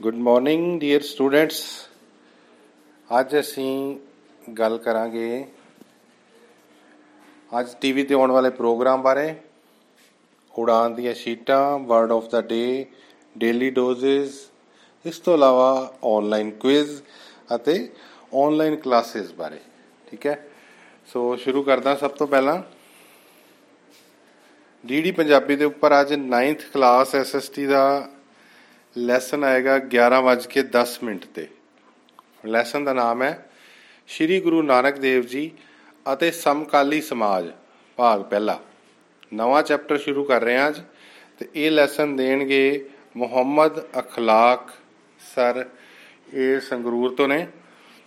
Good morning dear students ਅੱਜ ਅਸੀਂ ਗੱਲ ਕਰਾਂਗੇ ਅੱਜ ਟੀਵੀ ਤੇ ਆਉਣ ਵਾਲੇ ਪ੍ਰੋਗਰਾਮ ਬਾਰੇ। ਉਡਾਨ ਦੀਆਂ ਸ਼ੀਟਾਂ word of the day daily doses ਇਸ ਤੋਂ ਇਲਾਵਾ ਆਨਲਾਈਨ ਕੁਇਜ਼ ਅਤੇ ਆਨਲਾਈਨ ਕਲਾਸਿਸ ਬਾਰੇ, ਠੀਕ ਹੈ? ਸੋ ਸ਼ੁਰੂ ਕਰਦਾ ਸਭ ਤੋਂ ਪਹਿਲਾਂ। ਡੀਡੀ ਪੰਜਾਬੀ ਦੇ ਉੱਪਰ ਅੱਜ 9th ਕਲਾਸ ਐਸਐਸਟੀ ਦਾ ਲੈਸਨ ਆਏਗਾ 11:10 ਮਿੰਟ ਤੇ। ਲੈਸਨ ਦਾ ਨਾਮ ਹੈ ਸ਼੍ਰੀ ਗੁਰੂ ਨਾਨਕ ਦੇਵ ਜੀ ਅਤੇ ਸਮਕਾਲੀ ਸਮਾਜ, ਭਾਗ ਪਹਿਲਾ। ਨਵਾਂ ਚੈਪਟਰ ਸ਼ੁਰੂ ਕਰ ਰਹੇ ਹਾਂ ਅੱਜ ਤੇ ਇਹ ਲੈਸਨ ਦੇਣਗੇ ਮੁਹੰਮਦ ਅਖਲਾਕ ਸਰ, ਇਹ ਸੰਗਰੂਰ ਤੋਂ ਨੇ।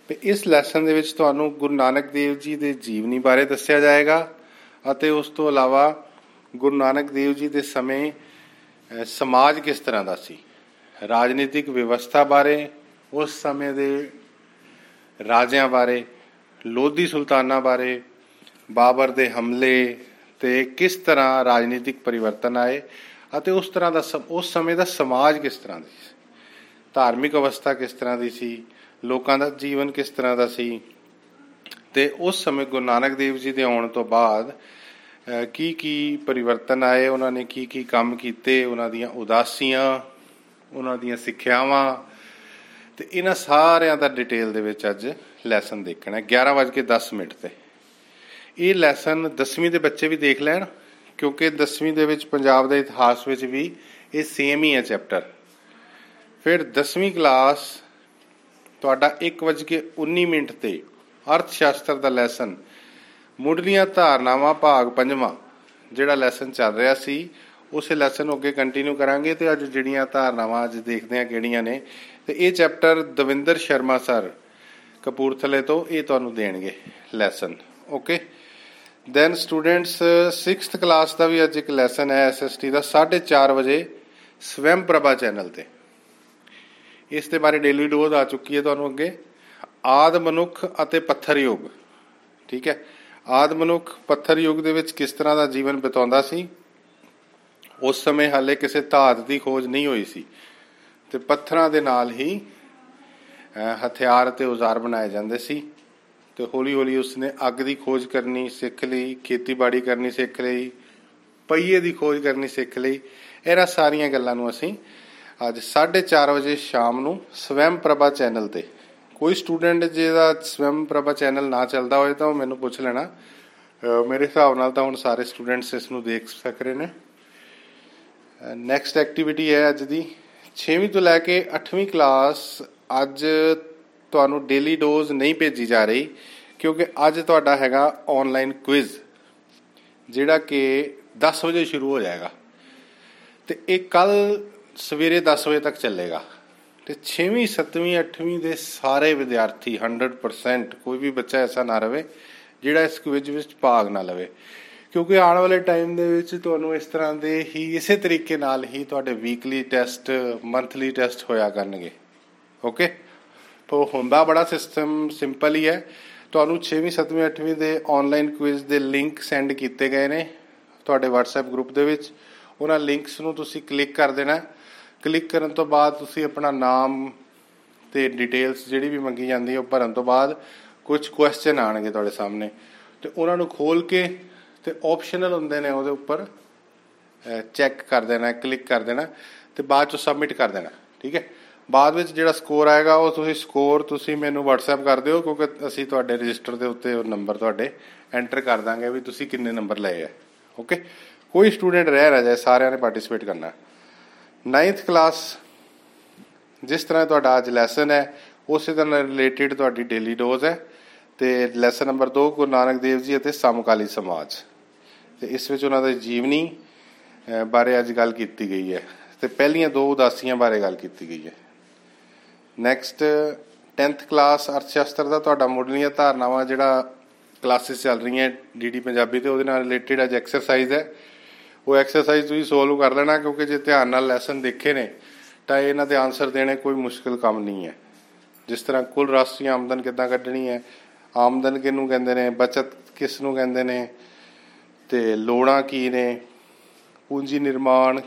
ਤੇ ਇਸ ਲੈਸਨ ਦੇ ਵਿੱਚ ਤੁਹਾਨੂੰ ਗੁਰੂ ਨਾਨਕ ਦੇਵ ਜੀ ਦੇ ਜੀਵਨੀ ਬਾਰੇ ਦੱਸਿਆ ਜਾਏਗਾ ਅਤੇ ਉਸ ਤੋਂ ਇਲਾਵਾ ਗੁਰੂ ਨਾਨਕ ਦੇਵ ਜੀ ਦੇ ਸਮੇਂ ਸਮਾਜ ਕਿਸ ਤਰ੍ਹਾਂ ਦਾ ਸੀ। ਰਾਜਨੀਤਿਕ ਵਿਵਸਥਾ ਬਾਰੇ, ਉਸ ਸਮੇਂ ਦੇ ਰਾਜਿਆਂ ਬਾਰੇ, ਲੋਧੀ ਸੁਲਤਾਨਾਂ ਬਾਰੇ, ਬਾਬਰ ਦੇ ਹਮਲੇ ਤੇ ਕਿਸ ਤਰ੍ਹਾਂ ਰਾਜਨੀਤਿਕ ਪਰਿਵਰਤਨ ਆਏ ਅਤੇ ਉਸ ਤਰ੍ਹਾਂ ਦਾ ਉਸ ਸਮੇਂ ਦਾ ਸਮਾਜ ਕਿਸ ਤਰ੍ਹਾਂ ਦਾ ਸੀ? ਧਾਰਮਿਕ ਅਵਸਥਾ ਕਿਸ ਤਰ੍ਹਾਂ ਦੀ ਸੀ? ਲੋਕਾਂ ਦਾ ਜੀਵਨ ਕਿਸ ਤਰ੍ਹਾਂ ਦਾ ਸੀ? ਤੇ ਉਸ ਸਮੇਂ ਗੁਰੂ ਨਾਨਕ ਦੇਵ ਜੀ ਦੇ ਆਉਣ ਤੋਂ ਬਾਅਦ ਕੀ ਕੀ ਪਰਿਵਰਤਨ ਆਏ, ਉਹਨਾਂ ਨੇ ਕੀ ਕੀ ਕੰਮ ਕੀਤੇ, ਉਹਨਾਂ ਦੀਆਂ ਉਦਾਸੀਆਂ ਉਹਨਾਂ ਦੀਆਂ ਸਿੱਖਿਆਵਾਂ। ਤੇ ਇਹਨਾਂ ਸਾਰਿਆਂ ਦਾ ਡਿਟੇਲ ਦੇ ਵਿੱਚ ਅੱਜ ਲੈਸਨ ਦੇਖਣਾ 11:10 ਮਿੰਟ ਤੇ। ਇਹ ਲੈਸਨ 10ਵੀਂ ਦੇ ਬੱਚੇ ਵੀ ਦੇਖ ਲੈਣ, ਕਿਉਂਕਿ 10ਵੀਂ ਦੇ ਵਿੱਚ ਪੰਜਾਬ ਦੇ ਇਤਿਹਾਸ ਵਿੱਚ ਵੀ ਇਹ ਸੇਮ ਹੀ ਹੈ ਚੈਪਟਰ ਫਿਰ 10ਵੀਂ ਕਲਾਸ ਤੁਹਾਡਾ 1:19 ਮਿੰਟ ਤੇ ਅਰਥ ਸ਼ਾਸਤਰ ਦਾ ਲੈਸਨ ਮੁੱਢਲੀਆਂ ਧਾਰਨਾਵਾਂ, ਭਾਗ ਪੰਜਵਾਂ, ਜਿਹੜਾ ਲੈਸਨ ਚੱਲ ਰਿਹਾ ਸੀ ਉਸੇ ਲੈਸਨ ਨੂੰ ਅੱਗੇ ਕੰਟੀਨਿਊ ਕਰਾਂਗੇ ਤੇ ਅੱਜ ਜਿਹੜੀਆਂ ਧਾਰਨਾਵਾਂ ਅੱਜ ਦੇਖਦੇ ਆ ਕਿਹੜੀਆਂ ਨੇ, ਤੇ ਇਹ ਚੈਪਟਰ ਦਵਿੰਦਰ ਸ਼ਰਮਾ ਸਰ ਕਪੂਰਥਲੇ ਤੋਂ ਇਹ ਤੁਹਾਨੂੰ ਦੇਣਗੇ lesson okay then students 6th class ਦਾ ਵੀ ਅੱਜ ਇੱਕ ਲੈਸਨ ਹੈ ਐਸਐਸਟੀ ਦਾ 4:30 ਵਜੇ ਸਵੈਮ ਪ੍ਰਭਾ ਚੈਨਲ ਤੇ। ਇਸ ਦੇ ਬਾਰੇ ਡੇਲੀ ਡੋਜ਼ ਆ ਚੁੱਕੀ ਹੈ ਤੁਹਾਨੂੰ ਅੱਗੇ। ਆਦ ਮਨੁੱਖ ਅਤੇ ਪੱਥਰ ਯੁੱਗ, ਠੀਕ ਹੈ? ਆਦ ਮਨੁੱਖ, ਪੱਥਰ ਯੁੱਗ ਦੇ ਵਿੱਚ ਕਿਸ ਤਰ੍ਹਾਂ ਦਾ ਜੀਵਨ ਬਿਤਾਉਂਦਾ ਸੀ? ਉਸ ਸਮੇਂ ਹਾਲੇ ਕਿਸੇ ਧਾਤ ਦੀ ਖੋਜ ਨਹੀਂ ਹੋਈ ਸੀ। ਤੇ ਪੱਥਰਾਂ ਦੇ ਨਾਲ ਹੀ ਹਥਿਆਰ ਤੇ ਔਜ਼ਾਰ ਬਣਾਏ ਜਾਂਦੇ ਸੀ। ਤੇ ਹੌਲੀ ਹੌਲੀ ਉਸਨੇ ਅੱਗ ਦੀ ਖੋਜ ਕਰਨੀ ਸਿੱਖ ਲਈ, ਖੇਤੀਬਾੜੀ ਕਰਨੀ ਸਿੱਖ ਲਈ, ਪਹੀਏ ਦੀ ਖੋਜ ਕਰਨੀ ਸਿੱਖ ਲਈ। ਇਹਨਾਂ ਸਾਰੀਆਂ ਗੱਲਾਂ ਨੂੰ ਅਸੀਂ ਅੱਜ 4:30 ਵਜੇ ਸ਼ਾਮ ਨੂੰ ਸਵੈਮ ਪ੍ਰਭਾ ਚੈਨਲ ਤੇ, ਕੋਈ ਸਟੂਡੈਂਟ ਜਿਹਦਾ ਸਵੈਮ ਪ੍ਰਭਾ ਚੈਨਲ ਨਾ ਚੱਲਦਾ ਹੋਏ ਤਾਂ ਉਹ ਮੈਨੂੰ ਪੁੱਛ ਲੈਣਾ। ਮੇਰੇ ਹਿਸਾਬ ਨਾਲ ਤਾਂ ਹੁਣ ਸਾਰੇ ਸਟੂਡੈਂਟਸ ਇਸ ਨੂੰ ਦੇਖ ਸਕ ਰਹੇ ਨੇ। ਨੈਕਸਟ ਐਕਟੀਵਿਟੀ ਹੈ ਅੱਜ ਦੀ। 6ਵੀਂ ਤੋਂ ਲੈ ਕੇ 8ਵੀਂ ਕਲਾਸ ਅੱਜ ਤੁਹਾਨੂੰ ਡੇਲੀ ਡੋਜ਼ ਨਹੀਂ ਭੇਜੀ ਜਾ ਰਹੀ, ਕਿਉਂਕਿ ਅੱਜ ਤੁਹਾਡਾ ਹੈਗਾ ਆਨਲਾਈਨ ਕੁਇਜ਼ ਜਿਹੜਾ ਕਿ 10 ਵਜੇ ਸ਼ੁਰੂ ਹੋ ਜਾਏਗਾ। ਤੇ ਇਹ ਕੱਲ ਸਵੇਰੇ 10 ਵਜੇ ਤੱਕ ਚੱਲੇਗਾ। ਤੇ 6ਵੀਂ 7ਵੀਂ 8ਵੀਂ ਦੇ ਸਾਰੇ ਵਿਦਿਆਰਥੀ 100% ਕੋਈ ਵੀ ਬੱਚਾ ਐਸਾ ਨਾ ਰਵੇ, ਜਿਹੜਾ ਇਸ ਕੁਇਜ਼ ਵਿੱਚ ਭਾਗ ਨਾ ਲਵੇ। ਕਿਉਂਕਿ ਆਉਣ ਵਾਲੇ ਟਾਈਮ ਦੇ ਵਿੱਚ ਤੁਹਾਨੂੰ ਇਸ ਤਰ੍ਹਾਂ ਦੇ ਹੀ ਇਸੇ ਤਰੀਕੇ ਨਾਲ ਹੀ ਤੁਹਾਡੇ ਵੀਕਲੀ ਟੈਸਟ ਮੰਥਲੀ ਟੈਸਟ ਹੋਇਆ ਕਰਨਗੇ। ਓਕੇ ਤੋ ਹੁੰਦਾ ਬੜਾ ਸਿਸਟਮ ਸਿੰਪਲ ਹੀ ਹੈ। ਤੁਹਾਨੂੰ 6ਵੀਂ 7ਵੀਂ 8ਵੀਂ ਦੇ ਆਨਲਾਈਨ ਕੁਇਜ਼ ਦੇ ਲਿੰਕ ਸੈਂਡ ਕੀਤੇ ਗਏ ਨੇ ਤੁਹਾਡੇ WhatsApp ਗਰੁੱਪ ਦੇ ਵਿੱਚ। ਉਹਨਾਂ ਲਿੰਕਸ ਨੂੰ ਤੁਸੀਂ ਕਲਿੱਕ ਕਰ ਦੇਣਾ। ਕਲਿੱਕ ਕਰਨ ਤੋਂ ਬਾਅਦ ਤੁਸੀਂ ਆਪਣਾ ਨਾਮ ਤੇ ਡਿਟੇਲਸ ਜਿਹੜੀ ਵੀ ਮੰਗੀ ਜਾਂਦੀ ਹੈ ਉਹ ਭਰਨ ਤੋਂ ਬਾਅਦ ਕੁਝ ਕੁਐਸਚਨ ਆਣਗੇ ਤੁਹਾਡੇ ਸਾਹਮਣੇ। ਤੇ ਉਹਨਾਂ ਨੂੰ ਖੋਲ ਕੇ ਤੇ ਆਪਸ਼ਨਲ ਹੁੰਦੇ ਨੇ ਉਹਦੇ ਉੱਪਰ ਚੈੱਕ ਕਰ ਦੇਣਾ ਕਲਿੱਕ ਕਰ ਦੇਣਾ ਤੇ ਬਾਅਦ ਚ ਸਬਮਿਟ ਕਰ ਦੇਣਾ, ਠੀਕ ਹੈ? ਬਾਅਦ ਵਿੱਚ ਜਿਹੜਾ ਸਕੋਰ ਆਏਗਾ, ਉਹ ਤੁਸੀਂ ਸਕੋਰ ਤੁਸੀਂ ਮੈਨੂੰ WhatsApp ਕਰ ਦਿਓ, ਕਿਉਂਕਿ ਅਸੀਂ ਤੁਹਾਡੇ ਰਜਿਸਟਰ ਦੇ ਉੱਤੇ ਉਹ ਨੰਬਰ ਤੁਹਾਡੇ ਐਂਟਰ ਕਰ ਦਾਂਗੇ ਵੀ ਤੁਸੀਂ ਕਿੰਨੇ ਨੰਬਰ ਲਏ ਆ ਓਕੇ ਕੋਈ ਸਟੂਡੈਂਟ ਰਹਿ ਰਿਹਾ ਜਾਏ, ਸਾਰਿਆਂ ਨੇ ਪਾਰਟਿਸਿਪੇਟ ਕਰਨਾ। 9th ਕਲਾਸ ਜਿਸ ਤਰ੍ਹਾਂ ਤੁਹਾਡਾ ਅੱਜ ਲੈਸਨ ਹੈ, ਉਸੇ ਤਰ੍ਹਾਂ ਰਿਲੇਟਡ ਤੁਹਾਡੀ ਡੇਲੀ ਡੋਜ਼ ਹੈ ਤੇ ਲੈਸਨ ਨੰਬਰ 2 ਗੁਰੂ ਨਾਨਕ ਦੇਵ ਜੀ ਅਤੇ ਸਮਕਾਲੀ ਸਮਾਜ। ਤੇ ਇਸ ਵਿੱਚ ਉਹਨਾਂ ਦੇ ਜੀਵਨੀ ਬਾਰੇ ਅੱਜ ਗੱਲ ਕੀਤੀ ਗਈ ਹੈ। ਤੇ ਪਹਿਲੀਆਂ ਦੋ ਉਦਾਸੀਆਂ ਬਾਰੇ ਗੱਲ ਕੀਤੀ ਗਈ ਹੈ। ਨੈਕਸਟ 10th ਕਲਾਸ ਅਰਥ ਸ਼ਾਸਤਰ ਦਾ ਤੁਹਾਡਾ ਮੁੱਢਲੀਆਂ ਧਾਰਨਾਵਾਂ ਜਿਹੜਾ ਕਲਾਸਿਸ ਚੱਲ ਰਹੀਆਂ ਡੀਡੀ ਪੰਜਾਬੀ ਤੇ ਉਹਦੇ ਨਾਲ ਰਿਲੇਟਡ ਅੱਜ ਐਕਸਰਸਾਈਜ਼ ਹੈ। ਉਹ ਐਕਸਰਸਾਈਜ਼ ਤੁਸੀਂ ਸੋਲਵ ਕਰ ਲੈਣਾ ਕਿਉਂਕਿ ਜੇ ਧਿਆਨ ਨਾਲ ਲੈਸਨ ਦੇਖੇ ਨੇ, ਤਾਂ ਇਹਨਾਂ ਦੇ ਆਨਸਰ ਦੇਣੇ ਕੋਈ ਮੁਸ਼ਕਲ ਕੰਮ ਨਹੀਂ ਹੈ। ਜਿਸ ਤਰ੍ਹਾਂ ਕੁੱਲ ਰਾਸ਼ਟਰੀ ਆਮਦਨ ਕਿੱਦਾਂ ਕੱਢਣੀ ਹੈ? ਆਮਦਨ ਕਿਹਨੂੰ ਕਹਿੰਦੇ ਨੇ? ਬਚਤ ਕਿਸ ਨੂੰ ਕਹਿੰਦੇ ਨੇ? ਤੇ ਲੋੜਾਂ ਕੀ ਨੇ? ਪੂੰਜੀ ਨਿਰਮਾਣ,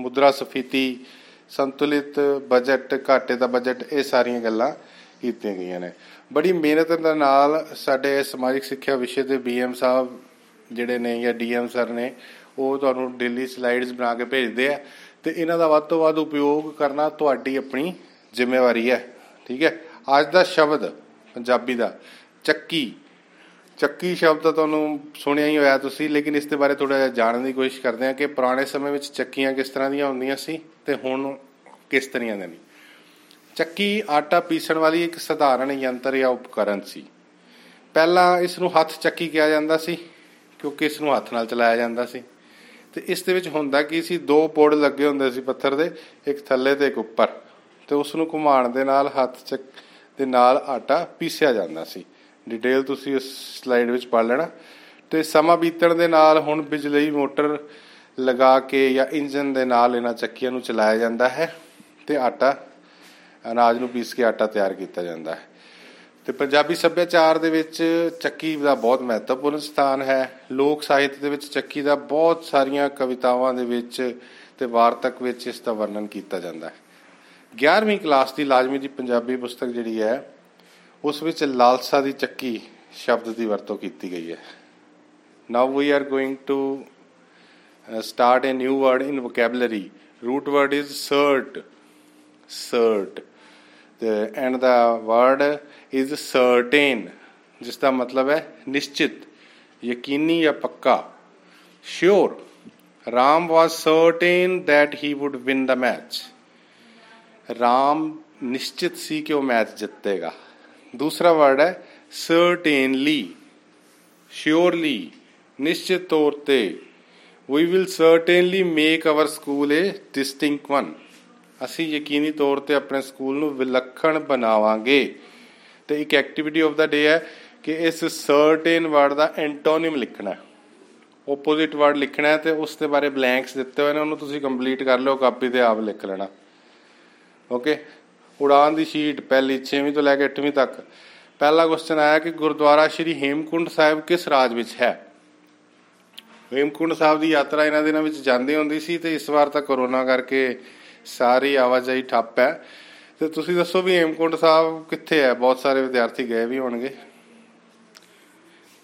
ਮੁਦਰਾ ਸਫੀਤੀ, ਸੰਤੁਲਿਤ ਬਜਟ ਘਾਟੇ ਦਾ ਬਜਟ ਇਹ ਸਾਰੀਆਂ ਗੱਲਾਂ ਕੀਤੀਆਂ ਗਈਆਂ ਨੇ। ਬੜੀ ਮਿਹਨਤ ਦੇ ਨਾਲ ਸਾਡੇ ਸਮਾਜਿਕ ਸਿੱਖਿਆ ਵਿਸ਼ੇ ਦੇ ਬੀਐਮ ਸਾਹਿਬ ਜਿਹੜੇ ਨੇ ਜਾਂ ਡੀਐਮ ਸਰ ਨੇ, ਉਹ ਤੁਹਾਨੂੰ ਡੇਲੀ ਸਲਾਈਡਸ ਬਣਾ ਕੇ ਭੇਜਦੇ ਆ ਤੇ ਇਹਨਾਂ ਦਾ ਵੱਧ ਤੋਂ ਵੱਧ ਉਪਯੋਗ ਕਰਨਾ ਤੁਹਾਡੀ ਆਪਣੀ ਜ਼ਿੰਮੇਵਾਰੀ ਹੈ। ਠੀਕ ਹੈ? ਅੱਜ ਦਾ ਸ਼ਬਦ ਪੰਜਾਬੀ ਦਾ, ਚੱਕੀ। ਚੱਕੀ ਸ਼ਬਦ ਤਾਂ ਤੁਹਾਨੂੰ ਸੁਣਿਆ ਹੀ ਹੋਇਆ ਤੁਸੀਂ, ਲੇਕਿਨ ਇਸ ਦੇ ਬਾਰੇ ਥੋੜਾ ਜਿਹਾ ਜਾਣਨ ਦੀ ਕੋਸ਼ਿਸ਼ ਕਰਦੇ ਹਾਂ ਕਿ ਪੁਰਾਣੇ ਸਮੇਂ ਵਿੱਚ ਚੱਕੀਆਂ ਕਿਸ ਤਰ੍ਹਾਂ ਦੀਆਂ ਹੁੰਦੀਆਂ ਸੀ ਤੇ ਹੁਣ ਕਿਸ ਤਰ੍ਹਾਂ ਦੀਆਂ ਨੇ। ਚੱਕੀ ਆਟਾ ਪੀਸਣ ਵਾਲੀ ਇੱਕ ਸਧਾਰਨ ਯੰਤਰ ਜਾਂ ਉਪਕਰਨ ਸੀ। ਪਹਿਲਾਂ ਇਸ ਨੂੰ ਹੱਥ ਚੱਕੀ ਕਿਹਾ ਜਾਂਦਾ ਸੀ, ਕਿਉਂਕਿ ਇਸ ਨੂੰ ਹੱਥ ਨਾਲ ਚਲਾਇਆ ਜਾਂਦਾ ਸੀ। ਤੇ ਇਸ ਦੇ ਵਿੱਚ ਹੁੰਦਾ ਕੀ ਸੀ, ਦੋ ਪੋੜ ਲੱਗੇ ਹੁੰਦੇ ਸੀ ਪੱਥਰ ਦੇ, ਇੱਕ ਥੱਲੇ ਤੇ ਇੱਕ ਉੱਪਰ। ਤੇ ਉਸ ਨੂੰ ਘੁਮਾਉਣ ਦੇ ਨਾਲ, ਹੱਥ ਚੱਕ ਦੇ ਨਾਲ ਆਟਾ ਪੀਸਿਆ ਜਾਂਦਾ ਸੀ। ਡਿਟੇਲ ਤੁਸੀਂ ਉਸ ਸਲਾਈਡ ਵਿੱਚ ਪੜ ਲੈਣਾ। ਤੇ ਸਮਾਂ ਬੀਤਣ ਦੇ ਨਾਲ ਹੁਣ ਬਿਜਲੀ, ਮੋਟਰ ਲਗਾ ਕੇ ਜਾਂ ਇੰਜਨ ਦੇ ਨਾਲ ਇਹਨਾਂ ਚੱਕੀਆਂ ਨੂੰ ਚਲਾਇਆ ਜਾਂਦਾ ਹੈ ਤੇ ਆਟਾ, ਅਨਾਜ ਨੂੰ ਪੀਸ ਕੇ ਆਟਾ ਤਿਆਰ ਕੀਤਾ ਜਾਂਦਾ ਹੈ। ਤੇ ਪੰਜਾਬੀ ਸੱਭਿਆਚਾਰ ਦੇ ਵਿੱਚ ਚੱਕੀ ਦਾ ਬਹੁਤ ਮਹੱਤਵਪੂਰਨ ਸਥਾਨ ਹੈ। ਲੋਕ ਸਾਹਿਤ ਦੇ ਵਿੱਚ ਚੱਕੀ ਦਾ ਬਹੁਤ ਸਾਰੀਆਂ ਕਵਿਤਾਵਾਂ ਦੇ ਵਿੱਚ ਤੇ ਵਾਰਤਕ ਵਿੱਚ ਇਸ ਦਾ ਵਰਣਨ ਕੀਤਾ ਜਾਂਦਾ ਹੈ। 11ਵੀਂ ਕਲਾਸ ਦੀ ਲਾਜ਼ਮੀ ਦੀ ਪੰਜਾਬੀ ਪੁਸਤਕ ਜਿਹੜੀ ਹੈ ਉਸ ਵਿੱਚ ਲਾਲਸਾ ਦੀ ਚੱਕੀ ਸ਼ਬਦ ਦੀ ਵਰਤੋਂ ਕੀਤੀ ਗਈ ਹੈ। Now we are going to start a new word in vocabulary root word is cert cert the and the word is certain. ਜਿਸ ਦਾ ਮਤਲਬ ਹੈ ਨਿਸ਼ਚਿਤ, ਯਕੀਨੀ ਜਾਂ ਪੱਕਾ। Sure. Ram was certain that he would win the match. Ram ਨਿਸ਼ਚਿਤ ਸੀ ਕਿ ਉਹ ਮੈਚ ਜਿੱਤੇਗਾ। ਦੂਸਰਾ ਵਰਡ ਹੈ ਸਰਟੇਨਲੀ ਸ਼ਿਓਰਲੀ ਨਿਸ਼ਚਿਤ ਤੌਰ ਤੇ। We will certainly make our school a distinct one ਅਸੀਂ ਯਕੀਨੀ ਤੌਰ ਤੇ ਆਪਣੇ ਸਕੂਲ ਨੂੰ ਵਿਲੱਖਣ ਬਣਾਵਾਂਗੇ। ਤੇ ਇੱਕ ਐਕਟੀਵਿਟੀ ਆਫ ਦਾ ਡੇ ਹੈ ਕਿ ਇਸ ਸਰਟੇਨ ਵਰਡ ਦਾ ਐਂਟੋਨਿਮ ਲਿਖਣਾ ਹੈ। ਆਪੋਜ਼ਿਟ ਵਰਡ ਲਿਖਣਾ ਹੈ ਤੇ ਉਸ ਦੇ ਬਾਰੇ ਬਲੈਂਕਸ ਦਿੱਤੇ ਹੋਏ ਨੇ, ਉਹਨੂੰ ਤੁਸੀਂ ਕੰਪਲੀਟ ਕਰ ਲਿਓ ਕਾਪੀ ਤੇ ਆਪ ਲਿਖ ਲੈਣਾ। ਓਕੇ ਉਡਾਨ ਦੀ ਸ਼ੀਟ ਪਹਿਲੀ 6ਵੀਂ ਤੋਂ ਲੈ ਕੇ 8ਵੀਂ ਤੱਕ। ਪਹਿਲਾ ਕੁਐਸਚਨ ਆਇਆ ਕਿ ਗੁਰਦੁਆਰਾ ਸ਼੍ਰੀ ਹੇਮਕੁੰਡ ਸਾਹਿਬ ਕਿਸ ਰਾਜ ਵਿੱਚ ਹੈ? ਹੇਮਕੁੰਡ ਸਾਹਿਬ ਦੀ ਯਾਤਰਾ ਇਹਨਾਂ ਦਿਨਾਂ ਵਿੱਚ ਜਾਂਦੀ ਹੁੰਦੀ ਸੀ ਤੇ ਇਸ ਵਾਰ ਤਾਂ ਕਰੋਨਾ ਕਰਕੇ ਸਾਰੀ ਆਵਾਜਾਈ ਠੱਪ ਹੈ। ਤੇ ਤੁਸੀਂ ਦੱਸੋ ਵੀ ਹੇਮਕੁੰਡ ਸਾਹਿਬ ਕਿੱਥੇ ਹੈ? ਬਹੁਤ ਸਾਰੇ ਵਿਦਿਆਰਥੀ ਗਏ ਵੀ ਹੋਣਗੇ।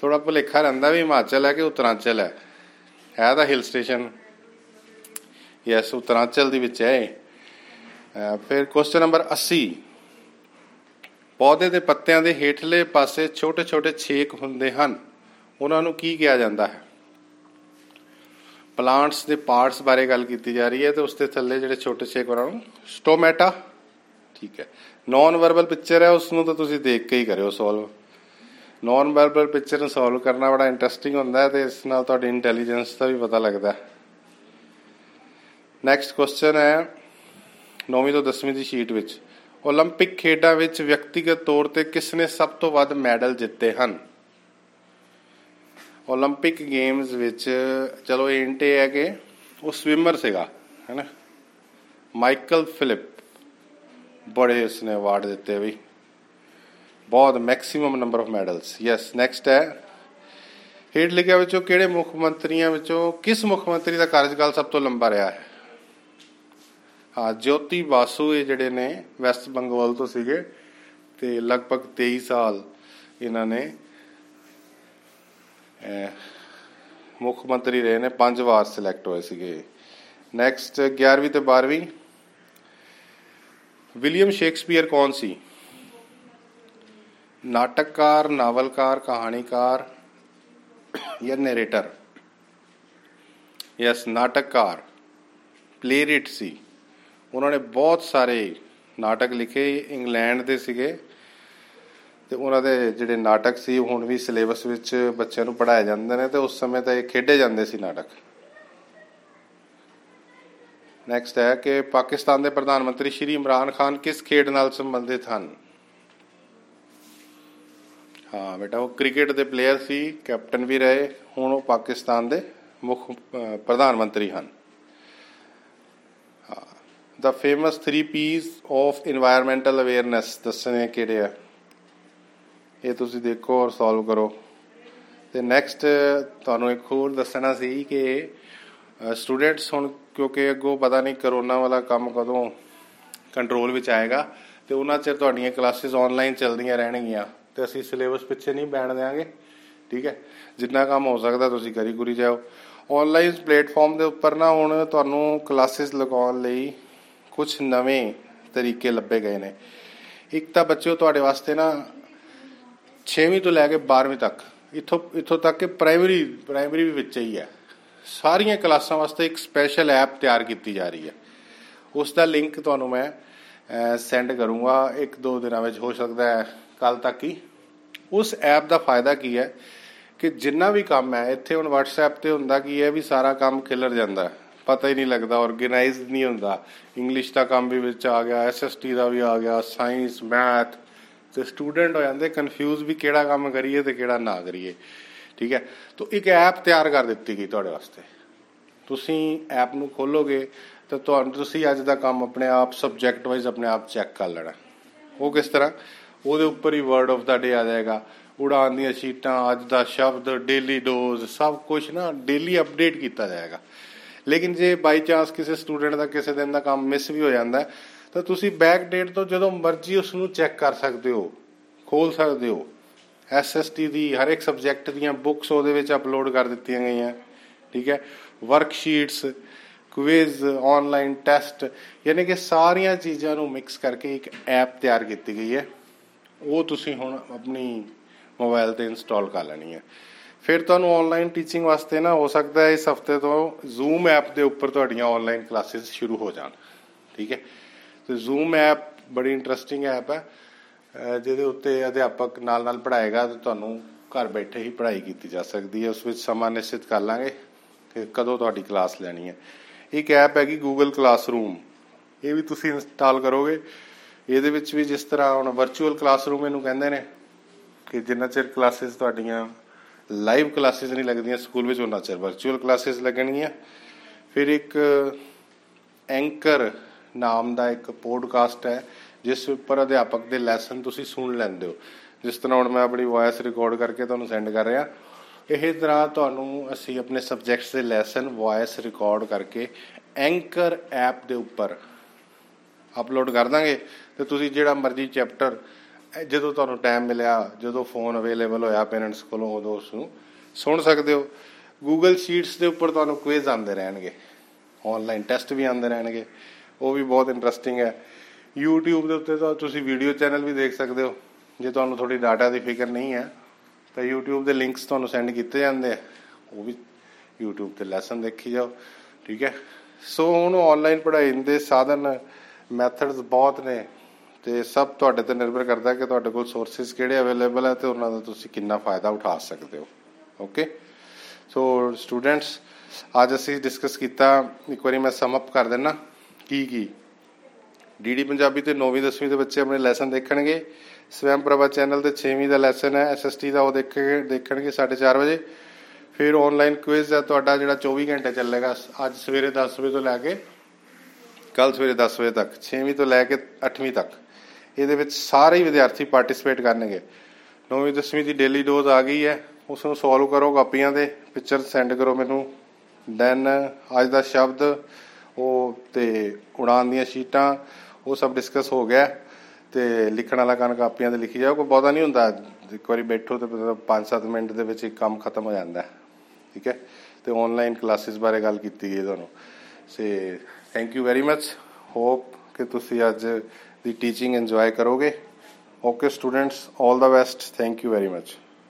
ਥੋੜਾ ਭੁਲੇਖਾ ਰਹਿੰਦਾ ਵੀ ਹਿਮਾਚਲ ਹੈ ਕਿ ਉੱਤਰਾਂਚਲ ਹੈ? ਹੈ ਤਾਂ ਹਿਲ ਸਟੇਸ਼ਨ ਯੈਸ ਉੱਤਰਾਂਚਲ ਦੇ ਵਿੱਚ ਹੈ ਫਿਰ ਕੁਐਸਚਨ ਨੰਬਰ 80 ਪੌਦੇ ਦੇ ਪੱਤਿਆਂ ਦੇ ਹੇਠਲੇ ਪਾਸੇ ਛੋਟੇ ਛੋਟੇ ਛੇਕ ਹੁੰਦੇ ਹਨ। ਉਹਨਾਂ ਨੂੰ ਕੀ ਕਿਹਾ ਜਾਂਦਾ ਹੈ? ਪਲਾਂਟਸ ਦੇ ਪਾਰਟਸ ਬਾਰੇ ਗੱਲ ਕੀਤੀ ਜਾ ਰਹੀ ਹੈ ਤੇ ਉਸ ਦੇ ਥੱਲੇ ਜਿਹੜੇ ਛੋਟੇ ਛੇਕ ਉਹਨਾਂ ਨੂੰ ਸਟੋਮੈਟਾ, ਠੀਕ ਹੈ। ਨਾਨ ਵਰਬਲ ਪਿਕਚਰ ਹੈ ਉਸ ਨੂੰ ਤਾਂ ਤੁਸੀਂ ਦੇਖ ਕੇ ਹੀ ਕਰਿਓ ਸੋਲਵ ਨਾਨ ਵਰਬਲ ਪਿਕਚਰ ਨੂੰ ਸੋਲਵ ਕਰਨਾ ਬੜਾ ਇੰਟਰਸਟਿੰਗ ਹੁੰਦਾ ਹੈ ਤੇ ਇਸ ਨਾਲ ਤੁਹਾਡੀ ਇੰਟੈਲੀਜੈਂਸ ਦਾ ਵੀ ਪਤਾ ਲੱਗਦਾ ਹੈ। ਨੈਕਸਟ ਕੁਐਸਚਨ ਹੈ 9ਵੀਂ ਤੋਂ 10ਵੀਂ ਦੀ ਸ਼ੀਟ ਵਿੱਚ 올림픽 ਖੇਡਾਂ ਵਿੱਚ ਵਿਅਕਤੀਗਤ ਤੌਰ ਤੇ ਕਿਸ ਨੇ ਸਭ ਤੋਂ ਵੱਧ ਮੈਡਲ ਜਿੱਤੇ ਹਨ 올림픽 ਗੇਮਸ ਵਿੱਚ ਚਲੋ ਇੰਟ ਇਹ ਹੈ ਕਿ ਉਹ ਸਵਿਮਰ ਸੀਗਾ ਹੈਨਾ ਮਾਈਕਲ ਫਿਲਿਪ ਬੜੇ ਉਸਨੇ ਅਵਾਰਡ ਦਿੱਤੇ ਵੀ ਬਹੁਤ maximum number of medals yes next ਹੈ ਹੇਠ ਲਿਖਿਆ ਵਿੱਚੋਂ ਕਿਹੜੇ ਮੁੱਖ ਮੰਤਰੀਆਂ ਵਿੱਚੋਂ ਕਿਸ ਮੁੱਖ ਮੰਤਰੀ ਦਾ ਕਾਰਜਕਾਲ ਸਭ ਤੋਂ ਲੰਬਾ ਰਿਹਾ ਹੈ ਹਾਂ, ਜੋਤੀ ਬਾਸੂ ਇਹ ਜਿਹੜੇ ਨੇ ਵੈਸਟ ਬੰਗਾਲ ਤੋਂ ਸੀਗੇ ਤੇ ਲਗਭਗ 23 ਸਾਲ ਇਹਨਾਂ ਨੇ ਮੁੱਖ ਮੰਤਰੀ ਰਹੇ ਨੇ, ਪੰਜ ਵਾਰ ਸਿਲੈਕਟ ਹੋਏ ਸੀਗੇ। ਨੈਕਸਟ 11ਵੀਂ ਤੇ 12ਵੀਂ ਵਿਲੀਅਮ ਸ਼ੇਕਸਪੀਅਰ ਕੌਣ ਸੀ? ਨਾਟਕਕਾਰ, ਨਾਵਲਕਾਰ, ਕਹਾਣੀਕਾਰ ਜਾਂ ਨੈਰੇਟਰ ਯੈਸ ਨਾਟਕਕਾਰ। ਪਲੇਰਿਟ ਸੀ। ਉਹਨਾਂ ਨੇ ਬਹੁਤ ਸਾਰੇ ਨਾਟਕ ਲਿਖੇ, ਇੰਗਲੈਂਡ ਦੇ ਸੀਗੇ। ਤੇ ਉਹਨਾਂ ਦੇ ਜਿਹੜੇ ਨਾਟਕ ਸੀ, ਹੁਣ ਵੀ ਸਿਲੇਬਸ ਵਿੱਚ ਬੱਚਿਆਂ ਨੂੰ ਪੜਾਏ ਜਾਂਦੇ ਨੇ ਤੇ ਉਸ ਸਮੇਂ ਤਾਂ ਇਹ ਖੇਡੇ ਜਾਂਦੇ ਸੀ ਨਾਟਕ। ਨੈਕਸਟ ਹੈ ਕਿ ਪਾਕਿਸਤਾਨ ਦੇ ਪ੍ਰਧਾਨ ਮੰਤਰੀ ਸ਼੍ਰੀ ਇਮਰਾਨ ਖਾਨ ਕਿਸ ਖੇਡ ਨਾਲ ਸੰਬੰਧਿਤ ਹਨ? ਹਾਂ, ਬੇਟਾ, ਉਹ ਕ੍ਰਿਕਟ ਦੇ ਪਲੇਅਰ ਸੀ, ਕੈਪਟਨ ਵੀ ਰਹੇ, ਹੁਣ ਉਹ ਪਾਕਿਸਤਾਨ ਦੇ ਮੁੱਖ ਪ੍ਰਧਾਨ ਮੰਤਰੀ ਹਨ। the famous three P's of environmental awareness. ਦੱਸਣੇ ਕਿਹੜੇ ਆ? ਇਹ ਤੁਸੀਂ ਦੇਖੋ ਔਰ ਸੋਲਵ ਕਰੋ। ਤੇ ਨੈਕਸਟ ਤੁਹਾਨੂੰ ਇੱਕ ਹੋਰ ਦੱਸਣਾ ਸੀ ਕਿ ਸਟੂਡੈਂਟਸ ਹੁਣ ਕਿਉਂਕਿ ਅੱਗੋਂ ਪਤਾ ਨਹੀਂ ਕਰੋਨਾ ਵਾਲਾ ਕੰਮ ਕਦੋਂ ਕੰਟਰੋਲ ਵਿੱਚ ਆਏਗਾ, ਤੇ ਉਹਨਾਂ ਚਿਰ ਤੁਹਾਡੀਆਂ ਕਲਾਸਿਸ ਆਨਲਾਈਨ ਚੱਲਦੀਆਂ ਰਹਿਣਗੀਆਂ। ਤੇ ਅਸੀਂ ਸਿਲੇਬਸ ਪਿੱਛੇ ਨਹੀਂ ਬੈਣ ਦੇਾਂਗੇ ਠੀਕ ਹੈ? ਜਿੰਨਾ ਕੰਮ ਹੋ ਸਕਦਾ ਤੁਸੀਂ ਕਰੀ ਗੁਰੀ ਜਾਓ। ਆਨਲਾਈਨ ਪਲੇਟਫਾਰਮ ਦੇ ਉੱਪਰ ਨਾ ਹੁਣ ਤੁਹਾਨੂੰ ਕਲਾਸਿਸ ਲਗਾਉਣ ਲਈ ਕੁਝ ਨਵੇਂ ਤਰੀਕੇ ਲੱਭੇ ਗਏ ਨੇ। ਇੱਕ ਤਾਂ ਬੱਚਿਓ, ਤੁਹਾਡੇ ਵਾਸਤੇ ਨਾ 6ਵੀਂ ਤੋਂ ਲੈ ਕੇ 12ਵੀਂ ਤੱਕ, ਇਥੋਂ ਇਥੋਂ ਤੱਕ ਕਿ ਪ੍ਰਾਇਮਰੀ ਪ੍ਰਾਇਮਰੀ ਵੀ ਵਿੱਚ ਹੀ ਹੈ। ਸਾਰੀਆਂ ਕਲਾਸਾਂ ਵਾਸਤੇ ਇੱਕ ਸਪੈਸ਼ਲ ਐਪ ਤਿਆਰ ਕੀਤੀ ਜਾ ਰਹੀ ਹੈ। ਉਸ ਦਾ ਲਿੰਕ ਤੁਹਾਨੂੰ ਮੈਂ ਸੈਂਡ ਕਰੂੰਗਾ। ਇੱਕ ਦੋ ਦਿਨਾਂ ਵਿੱਚ ਹੋ ਸਕਦਾ ਹੈ ਕੱਲ ਤੱਕ ਹੀ। ਉਸ ਐਪ ਦਾ ਫਾਇਦਾ ਕੀ ਹੈ ਕਿ ਜਿੰਨਾ ਵੀ ਕੰਮ ਹੈ, ਇੱਥੇ ਹੁਣ WhatsApp ਤੇ ਹੁੰਦਾ ਕੀ ਹੈ ਵੀ ਸਾਰਾ ਕੰਮ ਖਿਲਰ ਜਾਂਦਾ ਪਤਾ ਹੀ ਨਹੀਂ ਲੱਗਦਾ ਆਰਗੇਨਾਈਜ਼ਡ ਨਹੀਂ ਹੁੰਦਾ। ਇੰਗਲਿਸ਼ ਦਾ ਕੰਮ ਵੀ ਵਿੱਚ ਆ ਗਿਆ ਐਸਐਸਟੀ ਦਾ ਵੀ ਆ ਗਿਆ ਸਾਇੰਸ ਮੈਥ ਤੇ ਸਟੂਡੈਂਟ ਹੋ ਜਾਂਦੇ ਕਨਫਿਊਜ਼ ਵੀ ਕਿਹੜਾ ਕੰਮ ਕਰੀਏ ਤੇ ਕਿਹੜਾ ਨਾ ਕਰੀਏ। ਠੀਕ ਹੈ? ਤਾਂ ਇੱਕ ਐਪ ਤਿਆਰ ਕਰ ਦਿੱਤੀ ਗਈ ਤੁਹਾਡੇ ਵਾਸਤੇ। ਤੁਸੀਂ ਐਪ ਨੂੰ ਖੋਲੋਗੇ, ਤਾਂ ਤੁਹਾਨੂੰ ਤੁਸੀਂ ਅੱਜ ਦਾ ਕੰਮ ਆਪਣੇ ਆਪ ਸਬਜੈਕਟ ਵਾਈਜ਼ ਆਪਣੇ ਆਪ ਚੈੱਕ ਕਰ ਲੈਣਾ। ਉਹ ਕਿਸ ਤਰ੍ਹਾਂ? ਉਹਦੇ ਉੱਪਰ ਹੀ ਵਰਡ ਆਫ ਦਾ ਡੇ ਆ ਜਾਏਗਾ। ਉਡਾਨ ਦੀਆਂ ਸ਼ੀਟਾਂ, ਅੱਜ ਦਾ ਸ਼ਬਦ ਡੇਲੀ ਡੋਜ਼ ਸਭ ਕੁਝ ਨਾ ਡੇਲੀ ਅਪਡੇਟ ਕੀਤਾ ਜਾਏਗਾ। ਲੇਕਿਨ ਜੇ ਬਾਈ ਚਾਂਸ ਕਿਸੇ ਸਟੂਡੈਂਟ ਦਾ ਕਿਸੇ ਦਿਨ ਦਾ ਕੰਮ ਮਿਸ ਵੀ ਹੋ ਜਾਂਦਾ ਤਾਂ ਤੁਸੀਂ ਬੈਕ ਡੇਟ ਤੋਂ ਜਦੋਂ ਮਰਜ਼ੀ ਉਸ ਨੂੰ ਚੈੱਕ ਕਰ ਸਕਦੇ ਹੋ, ਖੋਲ ਸਕਦੇ ਹੋ। ਐਸਐਸਟੀ ਦੀ ਹਰ ਇੱਕ ਸਬਜੈਕਟ ਦੀਆਂ ਬੁੱਕਸ ਉਹਦੇ ਵਿੱਚ ਅਪਲੋਡ ਕਰ ਦਿੱਤੀਆਂ ਗਈਆਂ, ਠੀਕ ਹੈ? ਵਰਕਸ਼ੀਟਸ ਕੁਇਜ਼ ਆਨਲਾਈਨ ਟੈਸਟ ਯਾਨੀ ਕਿ ਸਾਰੀਆਂ ਚੀਜ਼ਾਂ ਨੂੰ ਮਿਕਸ ਕਰਕੇ ਇੱਕ ਐਪ ਤਿਆਰ ਕੀਤੀ ਗਈ ਹੈ। ਉਹ ਤੁਸੀਂ ਹੁਣ ਆਪਣੀ ਮੋਬਾਈਲ ਤੇ ਇੰਸਟਾਲ ਕਰ ਲੈਣੀ ਹੈ। ਫਿਰ ਤੁਹਾਨੂੰ ਆਨਲਾਈਨ ਟੀਚਿੰਗ ਵਾਸਤੇ ਨਾ ਹੋ ਸਕਦਾ ਹੈ ਇਸ ਹਫ਼ਤੇ ਤੋਂ ਜ਼ੂਮ ਐਪ ਦੇ ਉੱਪਰ ਤੁਹਾਡੀਆਂ ਆਨਲਾਈਨ ਕਲਾਸਿਸ ਸ਼ੁਰੂ ਹੋ ਜਾਣ, ਠੀਕ ਹੈ? ਤੇ ਜ਼ੂਮ ਐਪ ਬੜੀ ਇੰਟਰਸਟਿੰਗ ਐਪ ਹੈ ਜਿਹਦੇ ਉੱਤੇ ਅਧਿਆਪਕ ਨਾਲ ਨਾਲ ਪੜਾਏਗਾ ਤੇ ਤੁਹਾਨੂੰ ਘਰ ਬੈਠੇ ਹੀ ਪੜ੍ਹਾਈ ਕੀਤੀ ਜਾ ਸਕਦੀ ਹੈ, ਉਸ ਵਿੱਚ ਸਮਾਂ ਨਿਸ਼ਚਿਤ ਕਰ ਲਾਂਗੇ ਕਿ ਕਦੋਂ ਤੁਹਾਡੀ ਕਲਾਸ ਲੈਣੀ ਹੈ। ਇੱਕ ਐਪ ਹੈਗੀ ਗੂਗਲ ਕਲਾਸਰੂਮ ਇਹ ਵੀ ਤੁਸੀਂ ਇੰਸਟਾਲ ਕਰੋਗੇ। ਇਹਦੇ ਵਿੱਚ ਵੀ ਜਿਸ ਤਰ੍ਹਾਂ ਹੁਣ ਵਰਚੁਅਲ ਕਲਾਸਰੂਮ ਇਹਨੂੰ ਕਹਿੰਦੇ ਨੇ ਕਿ ਜਿੰਨਾ ਚਿਰ ਕਲਾਸਿਸ ਤੁਹਾਡੀਆਂ ਲਾਈਵ ਕਲਾਸਿਸ ਨਹੀਂ ਲੱਗਦੀਆਂ, ਸਕੂਲ ਵਿੱਚ ਉਹਨਾਂ ਚਿਰ ਵਰਚੁਅਲ ਕਲਾਸਿਸ ਲੱਗਣਗੀਆਂ। ਫਿਰ ਇੱਕ ਐਂਕਰ ਨਾਮ ਦਾ ਇੱਕ ਪੋਡਕਾਸਟ ਹੈ, ਜਿਸ ਉੱਪਰ ਅਧਿਆਪਕ ਦੇ ਲੈਸਨ ਤੁਸੀਂ ਸੁਣ ਲੈਂਦੇ ਹੋ। ਜਿਸ ਤਰ੍ਹਾਂ ਹੁਣ ਮੈਂ ਆਪਣੀ ਵੌਇਸ ਰਿਕਾਰਡ ਕਰਕੇ ਤੁਹਾਨੂੰ ਸੈਂਡ ਕਰ ਰਿਹਾ। ਇਹ ਤਰ੍ਹਾਂ ਤੁਹਾਨੂੰ ਅਸੀਂ ਆਪਣੇ ਸਬਜੈਕਟਸ ਦੇ ਲੈਸਨ ਵੌਇਸ ਰਿਕਾਰਡ ਕਰਕੇ ਐਂਕਰ ਐਪ ਦੇ ਉੱਪਰ ਅਪਲੋਡ ਕਰ ਦਾਂਗੇ। ਤੇ ਤੁਸੀਂ ਜਿਹੜਾ ਮਰਜ਼ੀ ਚੈਪਟਰ ਜਦੋਂ ਤੁਹਾਨੂੰ ਟਾਈਮ ਮਿਲਿਆ, ਜਦੋਂ ਫੋਨ ਅਵੇਲੇਬਲ ਹੋਇਆ ਪੇਰੈਂਟਸ ਕੋਲੋਂ, ਉਦੋਂ ਉਸ ਨੂੰ ਸੁਣ ਸਕਦੇ ਹੋ। ਗੂਗਲ ਸ਼ੀਟਸ ਦੇ ਉੱਪਰ ਤੁਹਾਨੂੰ ਕੁਇਜ਼ ਆਉਂਦੇ ਰਹਿਣਗੇ। ਆਨਲਾਈਨ ਟੈਸਟ ਵੀ ਆਉਂਦੇ ਰਹਿਣਗੇ। ਉਹ ਵੀ ਬਹੁਤ ਇੰਟਰਸਟਿੰਗ ਹੈ। YouTube ਦੇ ਉੱਤੇ ਤਾਂ ਤੁਸੀਂ ਵੀਡੀਓ ਚੈਨਲ ਵੀ ਦੇਖ ਸਕਦੇ ਹੋ। ਜੇ ਤੁਹਾਨੂੰ ਥੋੜੀ ਡਾਟਾ ਦੀ ਫਿਕਰ ਨਹੀਂ ਹੈ, ਤਾਂ YouTube ਦੇ ਲਿੰਕਸ ਤੁਹਾਨੂੰ ਸੈਂਡ ਕੀਤੇ ਜਾਂਦੇ ਆ। ਉਹ ਵੀ YouTube ਤੇ ਲੈਸਨ ਦੇਖੀ ਜਾਓ। ਠੀਕ ਹੈ? ਸੋ ਹੁਣ ਆਨਲਾਈਨ ਪੜ੍ਹਾਈ ਦੇ ਸਾਧਨ ਮੈਥਡਸ ਬਹੁਤ ਨੇ। ਤੇ ਸਭ ਤੁਹਾਡੇ ਤੇ ਨਿਰਭਰ ਕਰਦਾ ਕਿ ਤੁਹਾਡੇ ਕੋਲ ਸੋਰਸਸ ਕਿਹੜੇ ਅਵੇਲੇਬਲ ਹੈ ਤੇ ਉਹਨਾਂ ਦਾ ਤੁਸੀਂ ਕਿੰਨਾ ਫਾਇਦਾ ਉਠਾ ਸਕਦੇ ਹੋ। ਓਕੇ ਸੋ ਸਟੂਡੈਂਟਸ ਅੱਜ ਅਸੀਂ ਡਿਸਕਸ ਕੀਤਾ, ਇੱਕ ਵਾਰੀ ਮੈਂ ਸਮ ਅਪ ਕਰ ਦਿੰਨਾ, ਕੀ ਕੀ? ਡੀਡੀ ਪੰਜਾਬੀ ਤੇ 9ਵੀਂ 10ਵੀਂ ਦੇ ਬੱਚੇ ਆਪਣੇ ਲੈਸਨ ਦੇਖਣਗੇ। ਸਵੈਮ ਪ੍ਰਭਾ ਚੈਨਲ ਤੇ 6ਵੀਂ ਦਾ ਲੈਸਨ ਹੈ ਐਸਐਸਟੀ ਦਾ ਉਹ ਦੇਖਣਗੇ ਦੇਖਣਗੇ 4:30 ਵਜੇ। ਫਿਰ ਆਨਲਾਈਨ ਕੁਇਜ਼ ਹੈ, ਤੁਹਾਡਾ ਜਿਹੜਾ 24 ਘੰਟੇ ਚੱਲੇਗਾ, ਅੱਜ ਸਵੇਰੇ 10 ਵਜੇ ਤੋਂ ਲੈ ਕੇ ਕੱਲ ਸਵੇਰੇ 10 ਵਜੇ ਤੱਕ 6ਵੀਂ ਤੋਂ ਲੈ ਕੇ 8ਵੀਂ ਤੱਕ। ਇਹਦੇ ਵਿੱਚ ਸਾਰੇ ਹੀ ਵਿਦਿਆਰਥੀ ਪਾਰਟਿਸਿਪੇਟ ਕਰਨਗੇ। 9ਵੀਂ 10ਵੀਂ ਦੀ ਡੇਲੀ ਡੋਜ਼ ਆ ਗਈ ਹੈ। ਉਸ ਨੂੰ ਸੋਲਵ ਕਰੋ ਕਾਪੀਆਂ ਦੇ ਪਿਕਚਰ ਸੈਂਡ ਕਰੋ ਮੈਨੂੰ। ਦੈਨ ਅੱਜ ਦਾ ਸ਼ਬਦ, ਉਹ ਤੇ ਉਡਾਨ ਦੀਆਂ ਸ਼ੀਟਾਂ, ਉਹ ਸਭ ਡਿਸਕਸ ਹੋ ਗਿਆ। ਤੇ ਲਿਖਣ ਵਾਲਾ ਕੰਨ ਕਾਪੀਆਂ ਤੇ ਲਿਖੀ ਜਾਓ, ਕੋਈ ਬਹੁਤਾ ਨਹੀਂ ਹੁੰਦਾ। ਇੱਕ ਵਾਰੀ ਬੈਠੋ ਤੇ 5-7 ਮਿੰਟ ਦੇ ਵਿੱਚ ਇੱਕ ਕੰਮ ਖਤਮ ਹੋ ਜਾਂਦਾ। ਠੀਕ ਹੈ? ਤੇ ਆਨਲਾਈਨ ਕਲਾਸਿਸ ਬਾਰੇ ਗੱਲ ਕੀਤੀ ਗਈ ਤੁਹਾਨੂੰ। Say thank you very much hope ਕਿ ਤੁਸੀਂ ਅੱਜ ਦੀ ਟੀਚਿੰਗ ਇੰਜੋਏ ਕਰੋਗੇ। Okay students 올 the best thank you very much